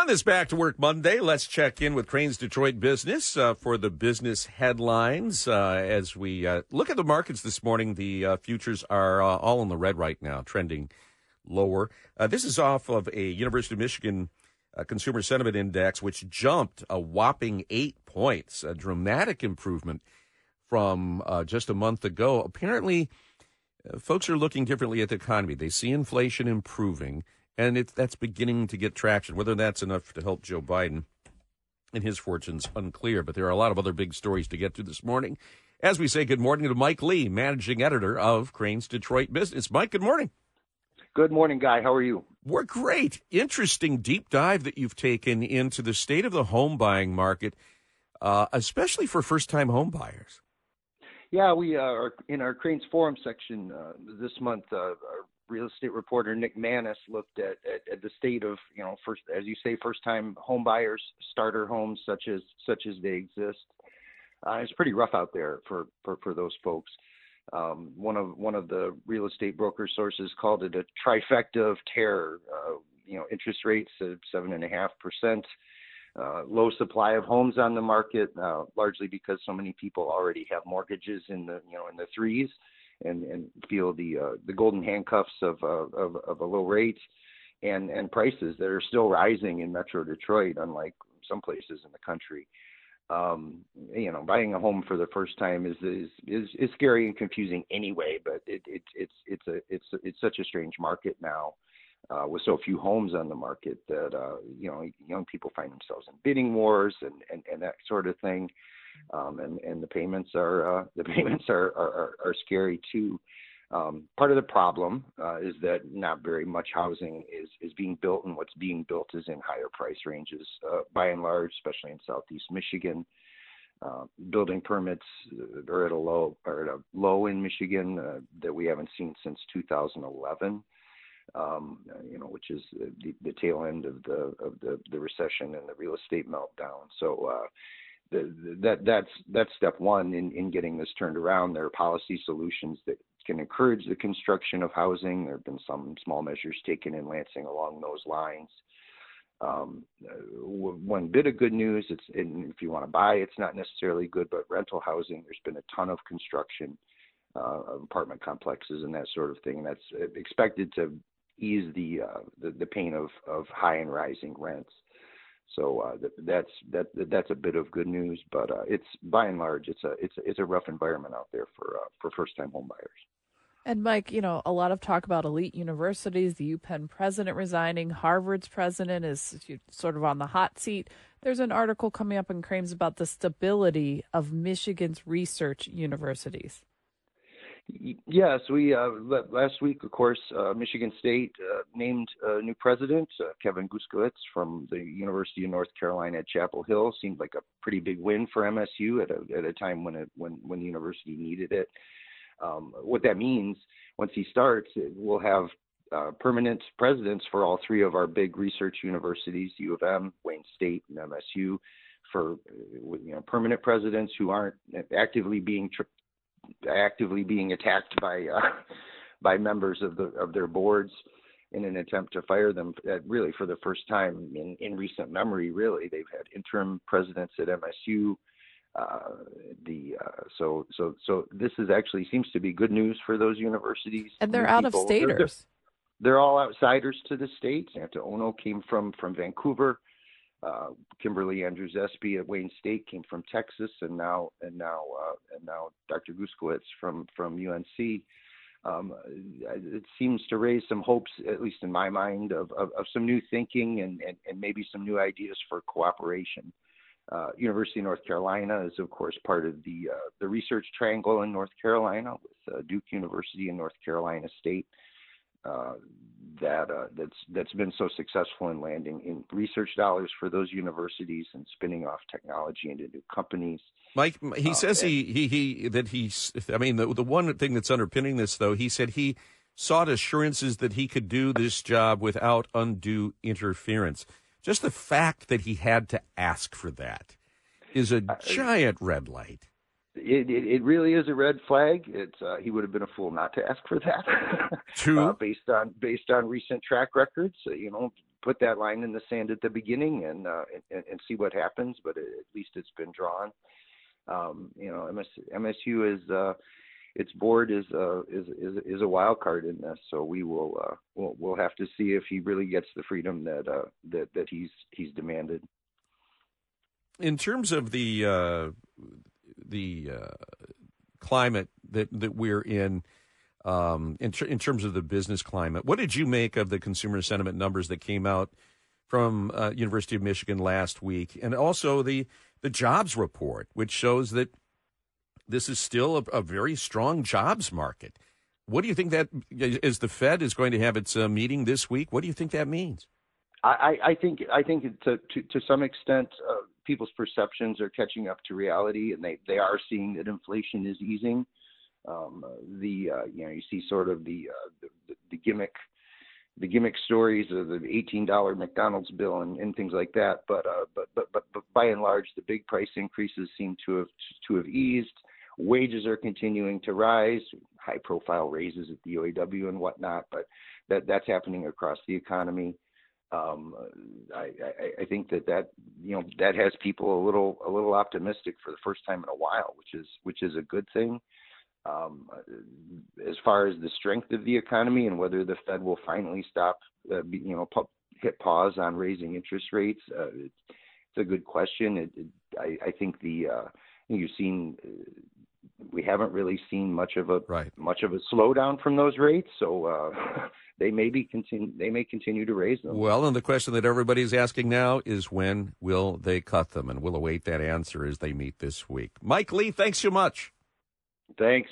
On this Back to Work Monday, let's check in with Crain's Detroit Business uh, for the business headlines. Uh, as we uh, look at the markets this morning, the uh, futures are uh, all in the red right now, trending lower. Uh, this is off of a University of Michigan Consumer Sentiment Index, which jumped a whopping eight points, a dramatic improvement from just a month ago. Apparently, folks are looking differently at the economy. They see inflation improving and it's that's beginning to get traction. Whether that's enough to help Joe Biden and his fortunes unclear, but there are a lot of other big stories to get to this morning. As we say, good morning to Mike Lee, managing editor of Crain's Detroit Business. Mike, good morning. Good morning, Guy. How are you? We're great. Interesting deep dive that you've taken into the state of the home buying market, uh, especially for first time home buyers. Yeah, we uh, are in our Crain's Forum section uh, this month. Uh, our real estate reporter Nick Manes looked at, at, at, the state of you know first as you say first time home buyers starter homes such as such as they exist. Uh, it's pretty rough out there for for, for those folks. Um, one of one of the real estate broker sources called it a trifecta of terror. Uh, you know interest rates at seven and a half percent uh, low supply of homes on the market, uh, largely because so many people already have mortgages in the you know in the threes and and feel the uh, the golden handcuffs of, uh, of of a low rate and and prices that are still rising in Metro Detroit, unlike some places in the country. Um, you know, buying a home for the first time is is is, is scary and confusing anyway. But it, it it's it's a it's it's such a strange market now. Uh, with so few homes on the market that uh, you know young people find themselves in bidding wars and, and, and that sort of thing um, and and the payments are uh, the payments are, are are scary too. Um, part of the problem uh, is that not very much housing is is being built, and what's being built is in higher price ranges uh, by and large, especially in Southeast Michigan. Uh, building permits are at a low are at a low in Michigan uh, that we haven't seen since 2011. Um, you know, which is the, the tail end of the of the, the recession and the real estate meltdown. So uh, that that's that's step one in, in getting this turned around. There are policy solutions that can encourage the construction of housing. There have been some small measures taken in Lansing along those lines. Um, one bit of good news, it's if you want to buy, it's not necessarily good, but rental housing, there's been a ton of construction uh, of apartment complexes and that sort of thing. And that's expected to ease the uh, the, the pain of of high and rising rents. So uh, that's that that's a bit of good news, but uh, it's by and large it's a it's it's a rough environment out there for uh, for first time home buyers. And Mike, you know, a lot of talk about elite universities, the UPenn president resigning, Harvard's president is sort of on the hot seat. There's an article coming up in Crain's about the stability of Michigan's research universities. Yes, we uh, last week, of course, uh, Michigan State uh, named a new president, uh, Kevin Guskiewicz from the University of North Carolina at Chapel Hill. Seemed like a pretty big win for MSU at a at a time when it when when the university needed it. Um, what that means once he starts, we'll have uh, permanent presidents for all three of our big research universities: U of M, Wayne State, and MSU. For you know, permanent presidents who aren't actively being tr- actively being attacked by uh, by members of the of their boards in an attempt to fire them. Uh, really, for the first time in in recent memory, really they've had interim presidents at MSU. Uh, the uh, so so so this is actually seems to be good news for those universities. And they're out people. of staters. They're, they're, they're, all outsiders to the state. Santa Ono came from from Vancouver. Uh, Kimberly Andrews Espy at Wayne State came from Texas, and now and now uh, and now Dr. Guskiewicz from from UNC. Um, it seems to raise some hopes, at least in my mind, of, of, of some new thinking and, and, and, maybe some new ideas for cooperation. Uh, University of North Carolina is, of course, part of the uh, the research triangle in North Carolina with uh, Duke University and North Carolina State. Uh, that uh, that's that's been so successful in landing in research dollars for those universities and spinning off technology into new companies. Mike, he uh, says and, he, he he that he's. I mean, the the one thing that's underpinning this, though, he said he sought assurances that he could do this job without undue interference. Just the fact that he had to ask for that is a giant red light. It, it, it really is a red flag. It's uh, he would have been a fool not to ask for that. True. uh, based on based on recent track records, uh, you know, put that line in the sand at the beginning and uh, and, and see what happens. But at least it's been drawn. Um, you know, MS, MSU is uh, its board is, uh, is is is a wild card in this. So we will uh, we'll we'll have to see if he really gets the freedom that uh, that that he's he's demanded. In terms of the uh, the uh, climate that that we're in. Um, in, tr- in terms of the business climate, what did you make of the consumer sentiment numbers that came out from uh, University of Michigan last week, and also the the jobs report, which shows that this is still a, a very strong jobs market. What do you think that as the Fed is going to have its uh, meeting this week? What do you think that means? I, I think I think to to, to some extent uh, people's perceptions are catching up to reality, and they they are seeing that inflation is easing. Um, the uh, you know you see sort of the, uh, the the gimmick the gimmick stories of the eighteen dollar McDonald's bill and, and things like that, but, uh, but but but but by and large the big price increases seem to have to have eased. Wages are continuing to rise, high profile raises at the UAW and whatnot, but that that's happening across the economy. Um, I, I, I think that that you know that has people a little a little optimistic for the first time in a while, which is which is a good thing. Um, as far as the strength of the economy and whether the Fed will finally stop, uh, you know, hit pause on raising interest rates, uh, it's, it's a good question. It, it, I, I think the uh, you've seen we haven't really seen much of a right. much of a slowdown from those rates. So uh, they may be continue they may continue to raise them. Well, and the question that everybody's asking now is when will they cut them, and we'll await that answer as they meet this week. Mike Lee, thanks so much. Thanks.